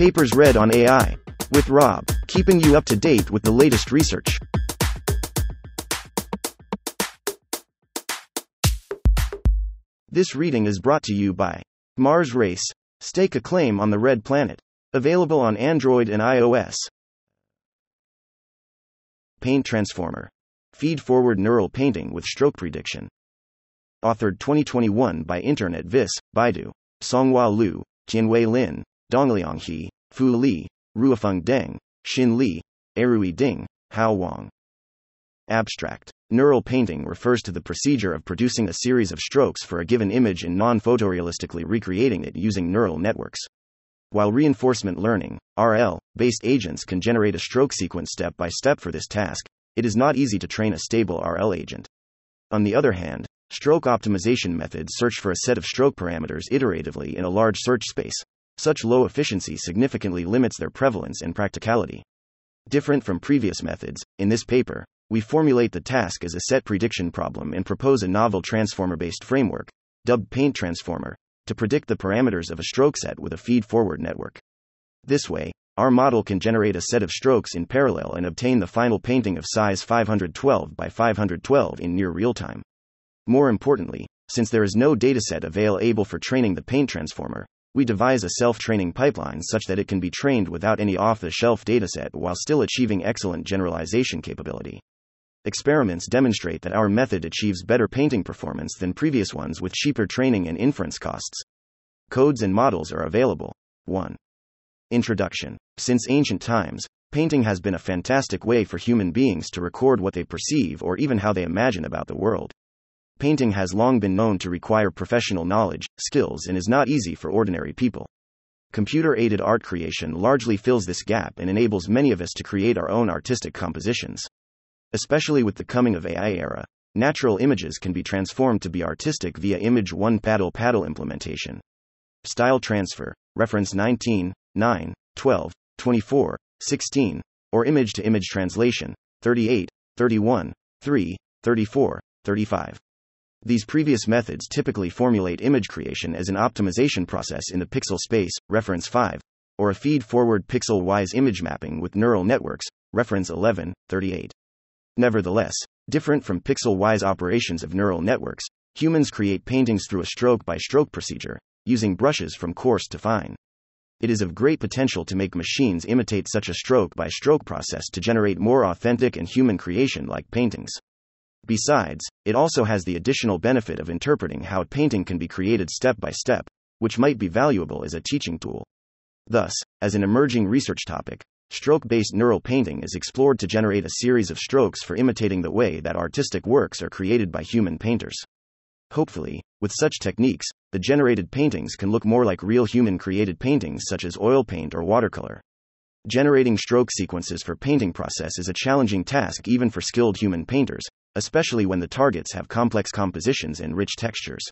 Papers read on AI. With Rob, keeping you up to date with the latest research. This reading is brought to you by Mars Race. Stake a claim on the red planet. Available on Android and iOS. Paint Transformer. Feed forward neural painting with stroke prediction. Authored 2021 by Internet Vis, Baidu, Songhua Liu, Tianwei Lin, Dongliang He, Fu Li, Ruifeng Deng, Xin Li, Errui Ding, Hao Wang. Abstract. Neural painting refers to the procedure of producing a series of strokes for a given image and non photorealistically recreating it using neural networks. While reinforcement learning, RL, based agents can generate a stroke sequence step by step for this task, it is not easy to train a stable RL agent. On the other hand, stroke optimization methods search for a set of stroke parameters iteratively in a large search space. Such low efficiency significantly limits their prevalence and practicality. Different from previous methods, in this paper, we formulate the task as a set prediction problem and propose a novel transformer based framework, dubbed Paint Transformer, to predict the parameters of a stroke set with a feed forward network. This way, our model can generate a set of strokes in parallel and obtain the final painting of size 512 by 512 in near real time. More importantly, since there is no dataset available for training the paint transformer, we devise a self training pipeline such that it can be trained without any off the shelf dataset while still achieving excellent generalization capability. Experiments demonstrate that our method achieves better painting performance than previous ones with cheaper training and inference costs. Codes and models are available. 1. Introduction. Since ancient times, painting has been a fantastic way for human beings to record what they perceive or even how they imagine about the world. Painting has long been known to require professional knowledge, skills, and is not easy for ordinary people. Computer aided art creation largely fills this gap and enables many of us to create our own artistic compositions. Especially with the coming of AI era, natural images can be transformed to be artistic via image 1 PaddlePaddle implementation. Style transfer, reference 19, 9, 12, 24, 16, or image to image translation, 38, 31, 3, 34, 35. These previous methods typically formulate image creation as an optimization process in the pixel space, reference 5, or a feed forward pixel wise image mapping with neural networks, reference 11, 38. Nevertheless, different from pixel wise operations of neural networks, humans create paintings through a stroke by stroke procedure, using brushes from coarse to fine. It is of great potential to make machines imitate such a stroke by stroke process to generate more authentic and human creation like paintings. Besides, it also has the additional benefit of interpreting how a painting can be created step by step, which might be valuable as a teaching tool. Thus, as an emerging research topic, Stroke based neural painting is explored to generate a series of strokes for imitating the way that artistic works are created by human painters. Hopefully, with such techniques, the generated paintings can look more like real human created paintings such as oil paint or watercolor. Generating stroke sequences for painting process is a challenging task even for skilled human painters, especially when the targets have complex compositions and rich textures.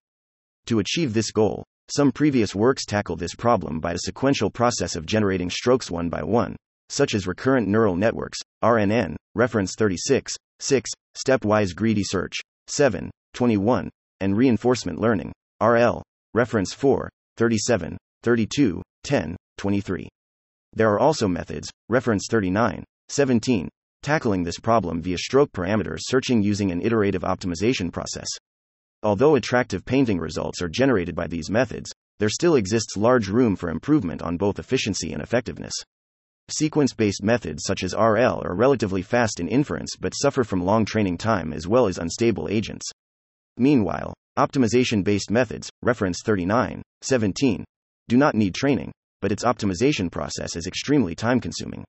To achieve this goal, some previous works tackle this problem by a sequential process of generating strokes one by one, such as recurrent neural networks, RNN, reference 36, 6, stepwise greedy search, 7, 21, and reinforcement learning, RL, reference 4, 37, 32, 10, 23. There are also methods, reference 39, 17, tackling this problem via stroke parameters searching using an iterative optimization process. Although attractive painting results are generated by these methods, there still exists large room for improvement on both efficiency and effectiveness. Sequence based methods such as RL are relatively fast in inference but suffer from long training time as well as unstable agents. Meanwhile, optimization based methods, reference 39, 17, do not need training, but its optimization process is extremely time consuming.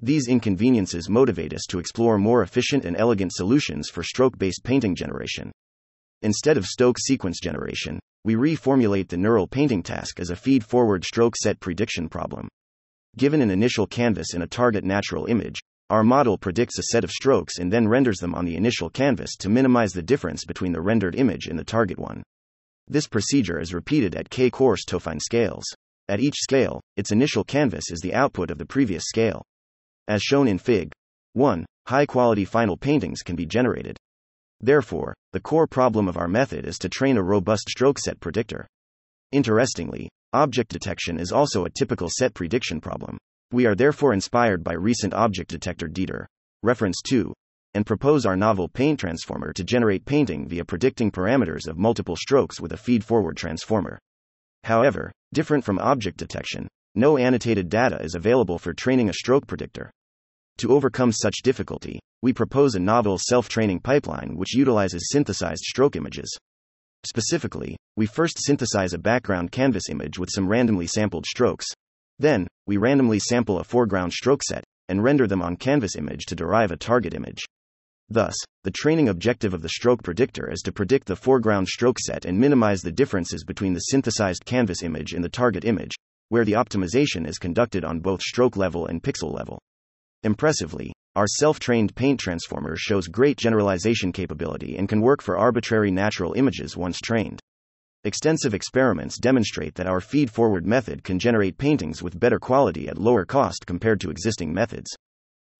These inconveniences motivate us to explore more efficient and elegant solutions for stroke based painting generation. Instead of Stokes sequence generation, we reformulate the neural painting task as a feed forward stroke set prediction problem. Given an initial canvas and a target natural image, our model predicts a set of strokes and then renders them on the initial canvas to minimize the difference between the rendered image and the target one. This procedure is repeated at k coarse to fine scales. At each scale, its initial canvas is the output of the previous scale. As shown in Fig. 1, high quality final paintings can be generated. Therefore, the core problem of our method is to train a robust stroke set predictor. Interestingly, object detection is also a typical set prediction problem. We are therefore inspired by recent object detector DETR, reference 2, and propose our novel paint transformer to generate painting via predicting parameters of multiple strokes with a feed forward transformer. However, different from object detection, no annotated data is available for training a stroke predictor. To overcome such difficulty, we propose a novel self training pipeline which utilizes synthesized stroke images. Specifically, we first synthesize a background canvas image with some randomly sampled strokes. Then, we randomly sample a foreground stroke set and render them on canvas image to derive a target image. Thus, the training objective of the stroke predictor is to predict the foreground stroke set and minimize the differences between the synthesized canvas image and the target image, where the optimization is conducted on both stroke level and pixel level. Impressively, our self trained paint transformer shows great generalization capability and can work for arbitrary natural images once trained. Extensive experiments demonstrate that our feed forward method can generate paintings with better quality at lower cost compared to existing methods.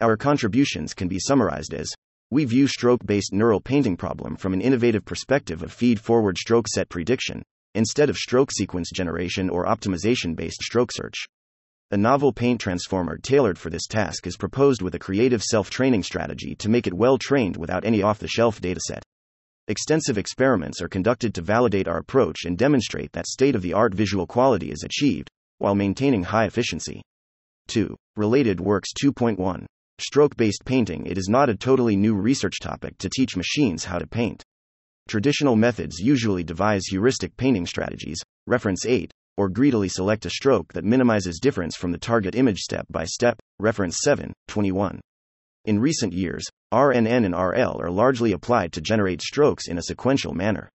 Our contributions can be summarized as we view stroke based neural painting problem from an innovative perspective of feed forward stroke set prediction, instead of stroke sequence generation or optimization based stroke search. A novel paint transformer tailored for this task is proposed with a creative self training strategy to make it well trained without any off the shelf dataset. Extensive experiments are conducted to validate our approach and demonstrate that state of the art visual quality is achieved, while maintaining high efficiency. 2. Related Works 2.1 Stroke based painting It is not a totally new research topic to teach machines how to paint. Traditional methods usually devise heuristic painting strategies, reference 8, or greedily select a stroke that minimizes difference from the target image step by step, reference 7, 21. In recent years, RNN and RL are largely applied to generate strokes in a sequential manner.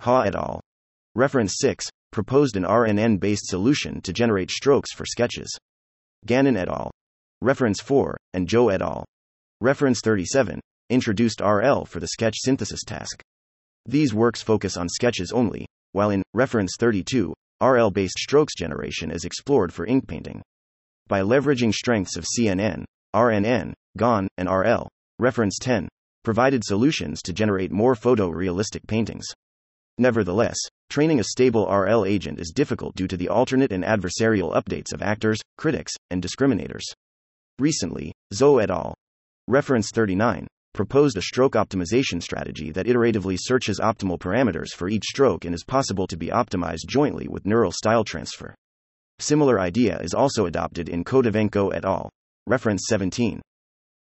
Ha et al. Reference 6 proposed an RNN based solution to generate strokes for sketches. Ganin et al. Reference 4, and Zhou et al. Reference 37 introduced RL for the sketch synthesis task. These works focus on sketches only, while in reference 32, RL based strokes generation is explored for ink painting. By leveraging strengths of CNN, RNN, GAN, and RL, reference 10, provided solutions to generate more photorealistic paintings. Nevertheless, training a stable RL agent is difficult due to the alternate and adversarial updates of actors, critics, and discriminators. Recently, Zhou et al. Reference 39 proposed a stroke optimization strategy that iteratively searches optimal parameters for each stroke and is possible to be optimized jointly with neural style transfer. Similar idea is also adopted in Kotovenko et al. Reference 17.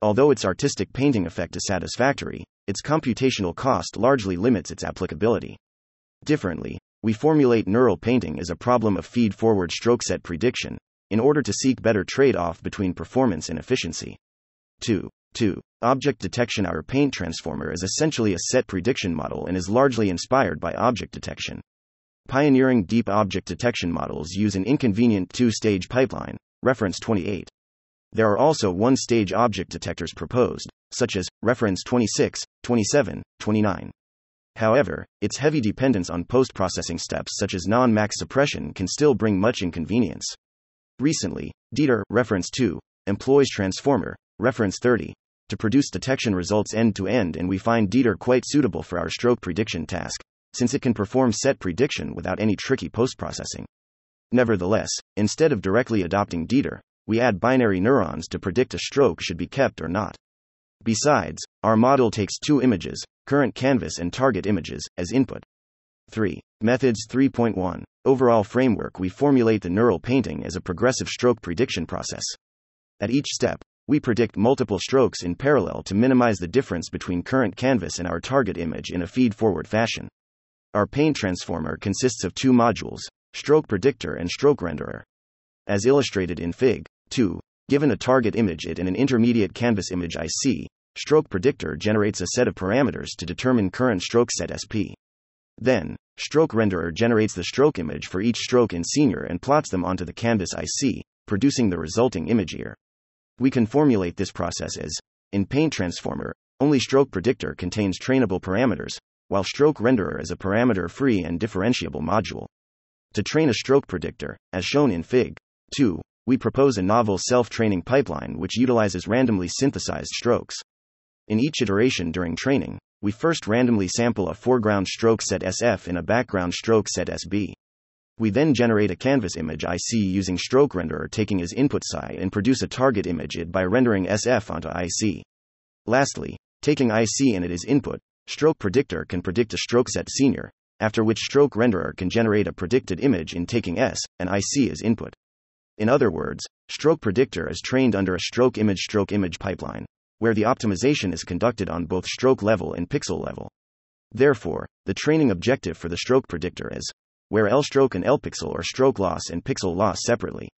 Although its artistic painting effect is satisfactory, its computational cost largely limits its applicability. Differently, we formulate neural painting as a problem of feed forward stroke set prediction, in order to seek better trade off between performance and efficiency. 2. 2. Object detection Our paint transformer is essentially a set prediction model and is largely inspired by object detection. Pioneering deep object detection models use an inconvenient two stage pipeline, reference 28. There are also one stage object detectors proposed, such as reference 26, 27, 29. However, its heavy dependence on post processing steps such as non max suppression can still bring much inconvenience. Recently, DETR, reference 2, employs Transformer, reference 30, to produce detection results end to end, and we find DETR quite suitable for our stroke prediction task, since it can perform set prediction without any tricky post processing. Nevertheless, instead of directly adopting DETR, we add binary neurons to predict a stroke should be kept or not. Besides, our model takes two images, current canvas and target images, as input. 3. Methods 3.1. Overall framework We formulate the neural painting as a progressive stroke prediction process. At each step, we predict multiple strokes in parallel to minimize the difference between current canvas and our target image in a feed forward fashion. Our paint transformer consists of two modules stroke predictor and stroke renderer. As illustrated in Fig. 2, given a target image it and an intermediate canvas image IC, stroke predictor generates a set of parameters to determine current stroke set SP. Then, stroke renderer generates the stroke image for each stroke in senior and plots them onto the canvas IC, producing the resulting image here. We can formulate this process as in Paint Transformer, only stroke predictor contains trainable parameters, while stroke renderer is a parameter free and differentiable module. To train a stroke predictor, as shown in Fig. 2, we propose a novel self training pipeline which utilizes randomly synthesized strokes. In each iteration during training, we first randomly sample a foreground stroke set SF and a background stroke set SB. We then generate a canvas image IC using stroke renderer taking as input psi and produce a target image IT by rendering SF onto IC. Lastly, taking IC and it as input, stroke predictor can predict a stroke set senior, after which stroke renderer can generate a predicted image in taking S and IC as input. In other words, stroke predictor is trained under a stroke image stroke image pipeline, where the optimization is conducted on both stroke level and pixel level. Therefore, the training objective for the stroke predictor is where L stroke and L pixel are stroke loss and pixel loss separately.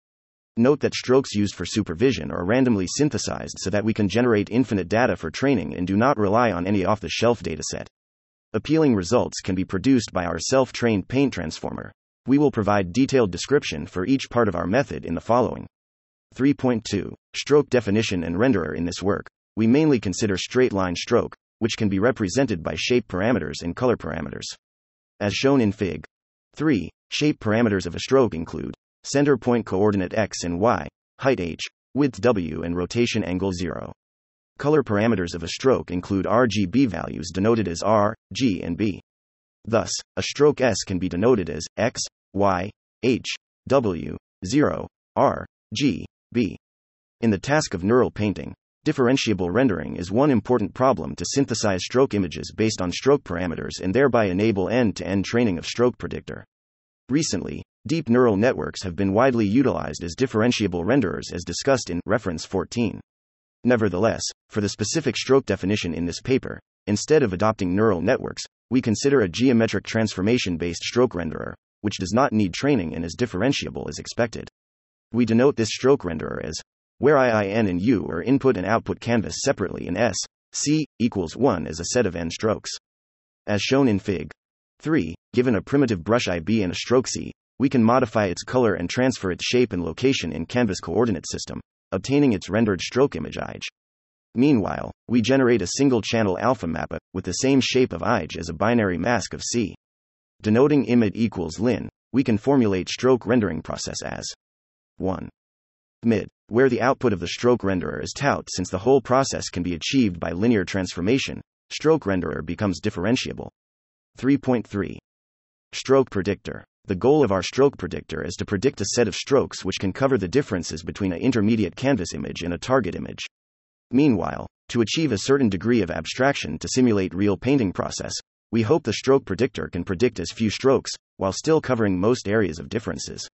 Note that strokes used for supervision are randomly synthesized so that we can generate infinite data for training and do not rely on any off the shelf dataset. Appealing results can be produced by our self trained paint transformer. We will provide detailed description for each part of our method in the following. 3.2 Stroke definition and renderer In this work, we mainly consider straight line stroke, which can be represented by shape parameters and color parameters. As shown in Fig. 3. Shape parameters of a stroke include center point coordinate x and y, height h, width w, and rotation angle 0. Color parameters of a stroke include RGB values denoted as R, G, and B. Thus, a stroke S can be denoted as X, Y, H, W, 0, R, G, B. In the task of neural painting, differentiable rendering is one important problem to synthesize stroke images based on stroke parameters and thereby enable end to end training of stroke predictor. Recently, deep neural networks have been widely utilized as differentiable renderers as discussed in reference 14. Nevertheless, for the specific stroke definition in this paper, instead of adopting neural networks, we consider a geometric transformation based stroke renderer, which does not need training and is differentiable as expected. We denote this stroke renderer as where IIN and U are input and output canvas separately and S, C, equals 1 as a set of n strokes. As shown in Fig. 3, given a primitive brush IB and a stroke C, we can modify its color and transfer its shape and location in canvas coordinate system, obtaining its rendered stroke image IJ. Meanwhile, we generate a single channel alpha mappa with the same shape of IJ as a binary mask of C. Denoting imid equals lin, we can formulate stroke rendering process as 1 mid, where the output of the stroke renderer is tout since the whole process can be achieved by linear transformation, stroke renderer becomes differentiable. 3.3 Stroke predictor. The goal of our stroke predictor is to predict a set of strokes which can cover the differences between an intermediate canvas image and a target image. Meanwhile, to achieve a certain degree of abstraction to simulate real painting process, we hope the stroke predictor can predict as few strokes, while still covering most areas of differences.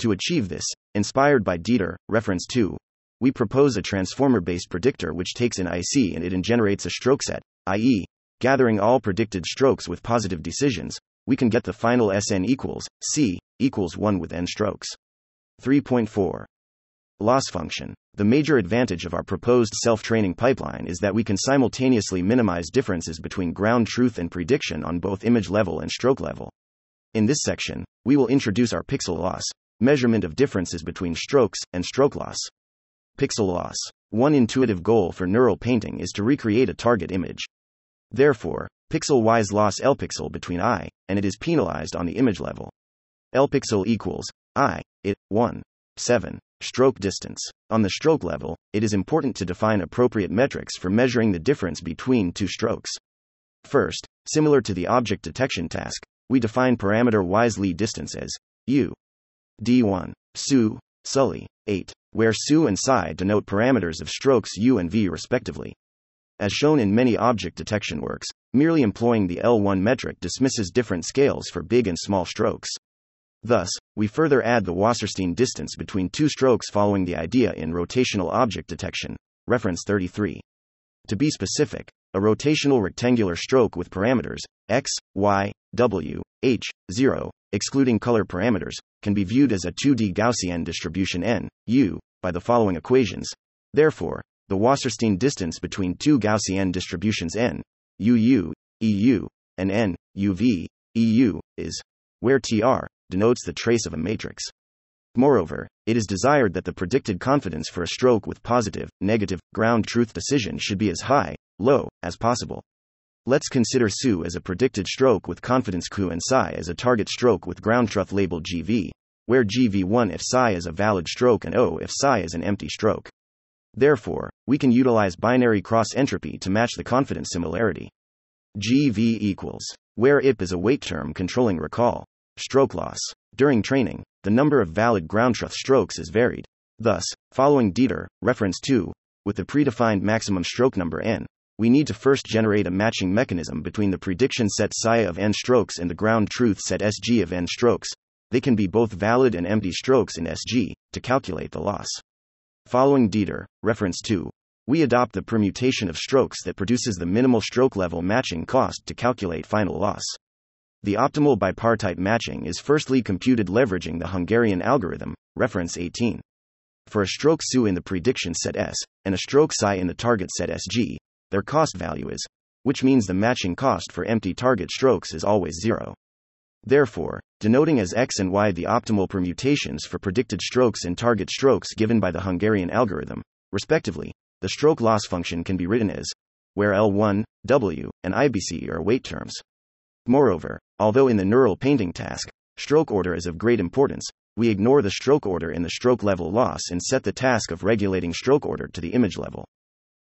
To achieve this, inspired by DETR, reference 2, we propose a transformer based predictor which takes an IC and it generates a stroke set, i.e., gathering all predicted strokes with positive decisions, we can get the final Sn equals C equals 1 with n strokes. 3.4 Loss function. The major advantage of our proposed self training pipeline is that we can simultaneously minimize differences between ground truth and prediction on both image level and stroke level. In this section, we will introduce our pixel loss, measurement of differences between strokes, and stroke loss. Pixel loss. One intuitive goal for neural painting is to recreate a target image. Therefore, pixel wise loss L pixel between i, and it is penalized on the image level. L pixel equals i, it, 1, 7, stroke distance. On the stroke level, it is important to define appropriate metrics for measuring the difference between two strokes. First, similar to the object detection task, we define parameter wise lead distance as u, D1, SU, Sully, 8, where SU and Psi denote parameters of strokes U and V respectively. As shown in many object detection works, merely employing the L1 metric dismisses different scales for big and small strokes. Thus, we further add the Wasserstein distance between two strokes following the idea in rotational object detection. Reference 33. To be specific, a rotational rectangular stroke with parameters x, y, w, h, 0, excluding color parameters, can be viewed as a 2D Gaussian distribution n, u, by the following equations. Therefore, the Wasserstein distance between two Gaussian distributions n, eu, and n, uv, eu, is where tr denotes the trace of a matrix. Moreover, it is desired that the predicted confidence for a stroke with positive, negative, ground truth decision should be as high, low, as possible. Let's consider SU as a predicted stroke with confidence Q and Psi as a target stroke with ground truth label GV, where GV1 if Psi is a valid stroke and O if Psi is an empty stroke. Therefore, we can utilize binary cross entropy to match the confidence similarity. GV equals, where IP is a weight term controlling recall, Stroke loss. During training, the number of valid ground truth strokes is varied. Thus, following DETR, reference 2, with the predefined maximum stroke number n, we need to first generate a matching mechanism between the prediction set psi of n strokes and the ground truth set sg of n strokes. They can be both valid and empty strokes in sg to calculate the loss. Following DETR, reference 2, we adopt the permutation of strokes that produces the minimal stroke level matching cost to calculate final loss. The optimal bipartite matching is firstly computed leveraging the Hungarian algorithm, reference 18. For a stroke SU in the prediction set S, and a stroke psi in the target set SG, their cost value is, which means the matching cost for empty target strokes is always zero. Therefore, denoting as x and y the optimal permutations for predicted strokes and target strokes given by the Hungarian algorithm, respectively, the stroke loss function can be written as where L1, W, and IBC are weight terms. Moreover, although in the neural painting task, stroke order is of great importance, we ignore the stroke order in the stroke level loss and set the task of regulating stroke order to the image level.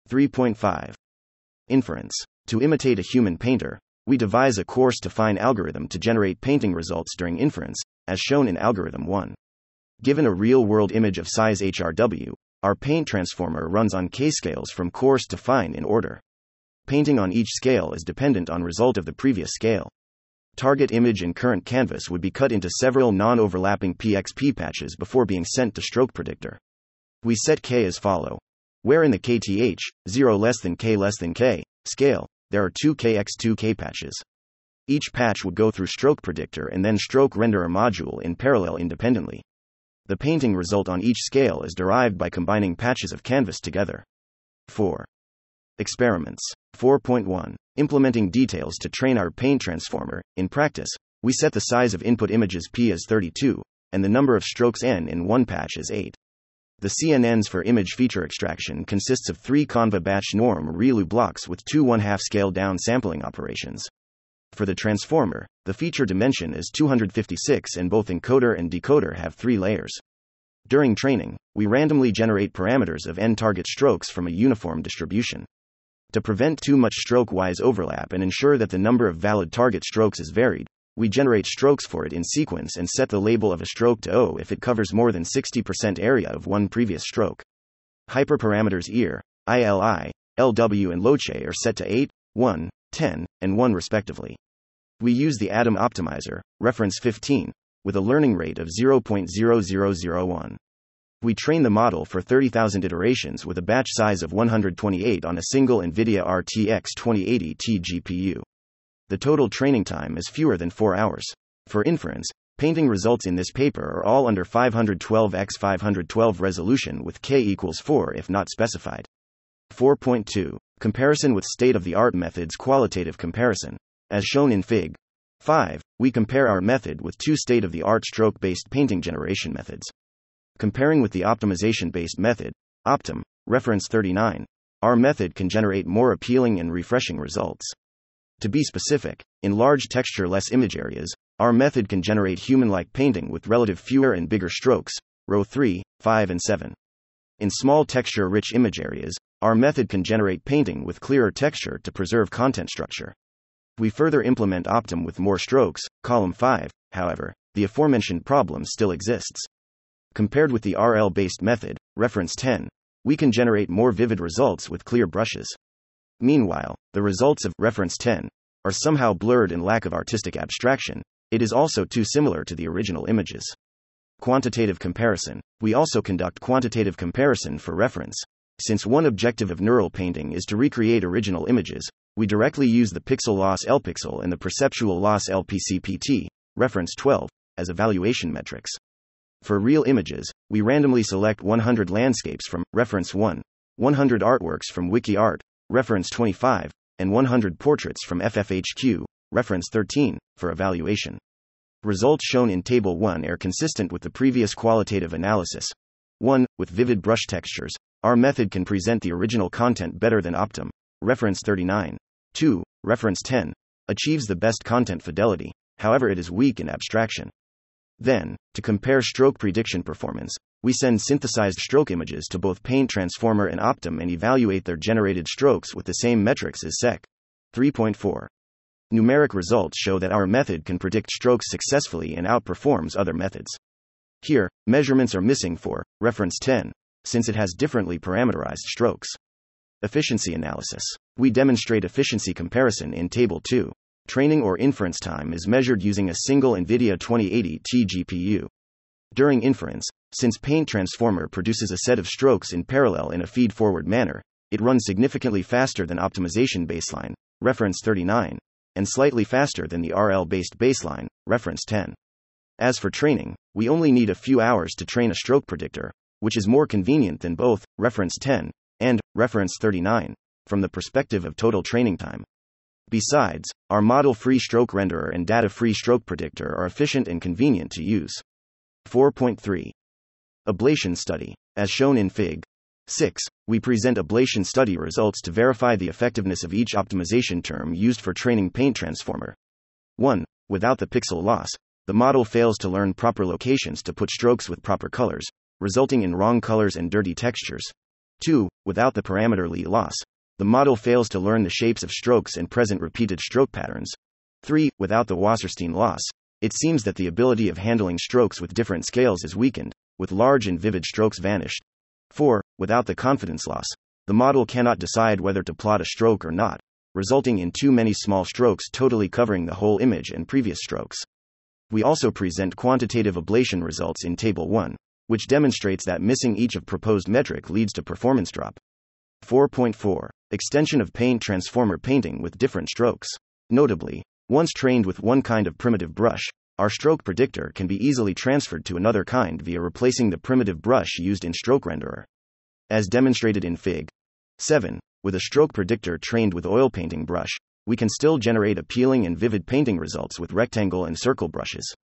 3.5. Inference. To imitate a human painter, we devise a coarse to fine algorithm to generate painting results during inference, as shown in algorithm 1. Given a real world image of size HRW, our paint transformer runs on k scales from coarse to fine in order. Painting on each scale is dependent on result of the previous scale. Target image and current canvas would be cut into several non overlapping PXP patches before being sent to stroke predictor. We set k as follow. Where in the KTH, 0 less than k less than k, scale, there are two KX2K patches. Each patch would go through stroke predictor and then stroke renderer module in parallel independently. The painting result on each scale is derived by combining patches of canvas together. 4. Experiments. 4.1. Implementing details to train our paint transformer. In practice, we set the size of input images p as 32, and the number of strokes n in one patch as 8. The CNNs for image feature extraction consists of three Conv batch norm ReLU blocks with two 1 2 scale down sampling operations. For the transformer, the feature dimension is 256 and both encoder and decoder have three layers. During training, we randomly generate parameters of n target strokes from a uniform distribution. To prevent too much stroke wise overlap and ensure that the number of valid target strokes is varied, we generate strokes for it in sequence and set the label of a stroke to O if it covers more than 60% area of one previous stroke. Hyperparameters EAR, ILI, LW, and LOCHE are set to 8, 1, 10, and 1 respectively. We use the Adam Optimizer, reference 15, with a learning rate of 0.0001. We train the model for 30,000 iterations with a batch size of 128 on a single NVIDIA RTX 2080 Ti GPU. The total training time is fewer than 4 hours. For inference, painting results in this paper are all under 512 x 512 resolution with k equals 4 if not specified. 4.2 Comparison with state of the art methods qualitative comparison. As shown in Fig. 5, we compare our method with two state of the art stroke based painting generation methods. Comparing with the optimization based method, Optim, reference 39, our method can generate more appealing and refreshing results. To be specific, in large texture less image areas, our method can generate human like painting with relative fewer and bigger strokes, row 3, 5, and 7. In small texture rich image areas, our method can generate painting with clearer texture to preserve content structure. We further implement Optim with more strokes, column 5, however, the aforementioned problem still exists. Compared with the RL based method, reference 10, we can generate more vivid results with clear brushes. Meanwhile, the results of reference 10 are somehow blurred and lack of artistic abstraction. It is also too similar to the original images. Quantitative comparison. We also conduct quantitative comparison for reference. Since one objective of neural painting is to recreate original images, we directly use the pixel loss LPixel and the perceptual loss LPCPT, reference 12, as evaluation metrics. For real images, we randomly select 100 landscapes from reference 1, 100 artworks from WikiArt, reference 25, and 100 portraits from FFHQ, reference 13, for evaluation. Results shown in Table 1 are consistent with the previous qualitative analysis. 1. With vivid brush textures, our method can present the original content better than Optim, reference 39. 2. Reference 10 achieves the best content fidelity, however, it is weak in abstraction. Then, to compare stroke prediction performance, we send synthesized stroke images to both Paint Transformer and Optim and evaluate their generated strokes with the same metrics as SEC. 3.4. Numeric results show that our method can predict strokes successfully and outperforms other methods. Here, measurements are missing for reference 10, since it has differently parameterized strokes. Efficiency analysis. We demonstrate efficiency comparison in Table 2. Training or inference time is measured using a single NVIDIA 2080 Ti GPU. During inference, since Paint Transformer produces a set of strokes in parallel in a feed forward manner, it runs significantly faster than optimization baseline, reference 39, and slightly faster than the RL based baseline, reference 10. As for training, we only need a few hours to train a stroke predictor, which is more convenient than both, reference 10, and, reference 39, from the perspective of total training time. Besides, our model free stroke renderer and data free stroke predictor are efficient and convenient to use. 4.3 Ablation Study. As shown in Fig. 6, we present ablation study results to verify the effectiveness of each optimization term used for training Paint Transformer. 1. Without the pixel loss, the model fails to learn proper locations to put strokes with proper colors, resulting in wrong colors and dirty textures. 2. Without the parameter Lie loss, the model fails to learn the shapes of strokes and present repeated stroke patterns. 3. Without the Wasserstein loss, it seems that the ability of handling strokes with different scales is weakened, with large and vivid strokes vanished. 4. Without the confidence loss, the model cannot decide whether to plot a stroke or not, resulting in too many small strokes totally covering the whole image and previous strokes. We also present quantitative ablation results in Table 1, which demonstrates that missing each of proposed metric leads to performance drop. 4.4 Extension of paint transformer painting with different strokes. Notably, once trained with one kind of primitive brush, our stroke predictor can be easily transferred to another kind via replacing the primitive brush used in Stroke Renderer. As demonstrated in Fig. 7, with a stroke predictor trained with oil painting brush, we can still generate appealing and vivid painting results with rectangle and circle brushes.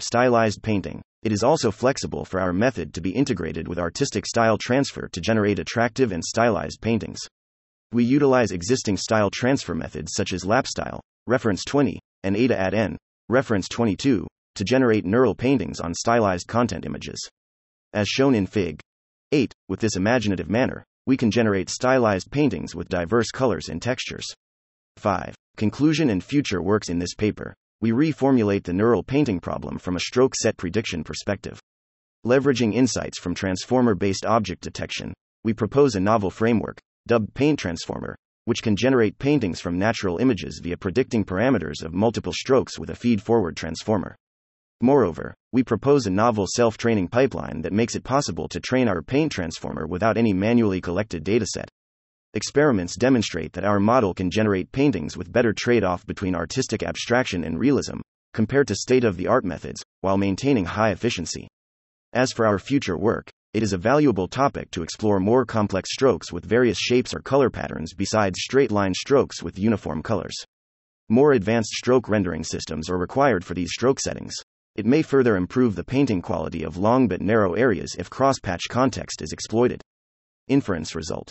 Stylized painting. It is also flexible for our method to be integrated with artistic style transfer to generate attractive and stylized paintings. We utilize existing style transfer methods such as LapStyle, reference 20, and AdaAttN, reference 22, to generate neural paintings on stylized content images. As shown in Fig. 8, with this imaginative manner, we can generate stylized paintings with diverse colors and textures. 5. Conclusion and future works in this paper. We reformulate the neural painting problem from a stroke set prediction perspective. Leveraging insights from transformer based object detection, we propose a novel framework, dubbed Paint Transformer, which can generate paintings from natural images via predicting parameters of multiple strokes with a feed forward transformer. Moreover, we propose a novel self training pipeline that makes it possible to train our paint transformer without any manually collected dataset. Experiments demonstrate that our model can generate paintings with better trade off between artistic abstraction and realism, compared to state of the art methods, while maintaining high efficiency. As for our future work, it is a valuable topic to explore more complex strokes with various shapes or color patterns besides straight line strokes with uniform colors. More advanced stroke rendering systems are required for these stroke settings. It may further improve the painting quality of long but narrow areas if cross patch context is exploited. Inference result.